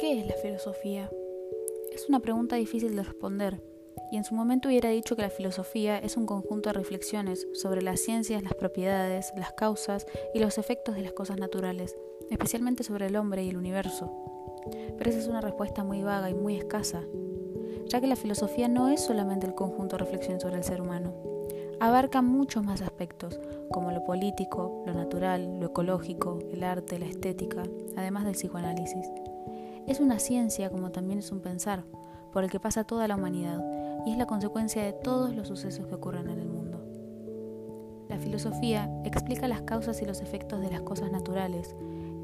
¿Qué es la filosofía? Es una pregunta difícil de responder, y en su momento hubiera dicho que la filosofía es un conjunto de reflexiones sobre las ciencias, las propiedades, las causas y los efectos de las cosas naturales, especialmente sobre el hombre y el universo. Pero esa es una respuesta muy vaga y muy escasa, ya que la filosofía no es solamente el conjunto de reflexiones sobre el ser humano. Abarca muchos más aspectos, como lo político, lo natural, lo ecológico, el arte, la estética, además del psicoanálisis. Es una ciencia como también es un pensar, por el que pasa toda la humanidad, y es la consecuencia de todos los sucesos que ocurren en el mundo. La filosofía explica las causas y los efectos de las cosas naturales,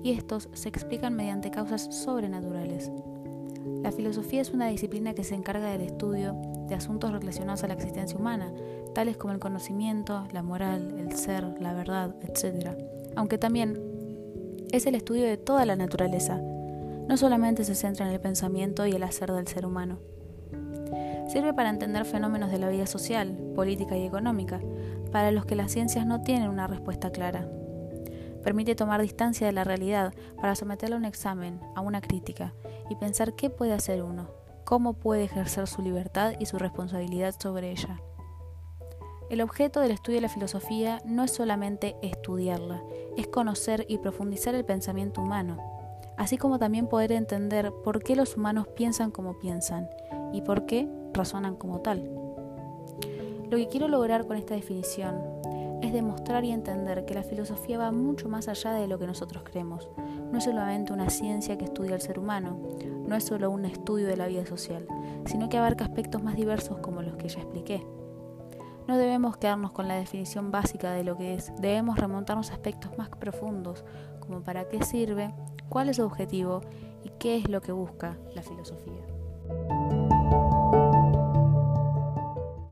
y estos se explican mediante causas sobrenaturales. La filosofía es una disciplina que se encarga del estudio de asuntos relacionados a la existencia humana, tales como el conocimiento, la moral, el ser, la verdad, etc. Aunque también es el estudio de toda la naturaleza, no solamente se centra en el pensamiento y el hacer del ser humano. Sirve para entender fenómenos de la vida social, política y económica, para los que las ciencias no tienen una respuesta clara. Permite tomar distancia de la realidad para someterla a un examen, a una crítica, y pensar qué puede hacer uno, cómo puede ejercer su libertad y su responsabilidad sobre ella. El objeto del estudio de la filosofía no es solamente estudiarla, es conocer y profundizar el pensamiento humano, así como también poder entender por qué los humanos piensan como piensan y por qué razonan como tal. Lo que quiero lograr con esta definición es demostrar y entender que la filosofía va mucho más allá de lo que nosotros creemos. No es solamente una ciencia que estudia al ser humano, no es solo un estudio de la vida social, sino que abarca aspectos más diversos como los que ya expliqué. No debemos quedarnos con la definición básica de lo que es, debemos remontarnos a aspectos más profundos, como para qué sirve, cuál es su objetivo y qué es lo que busca la filosofía.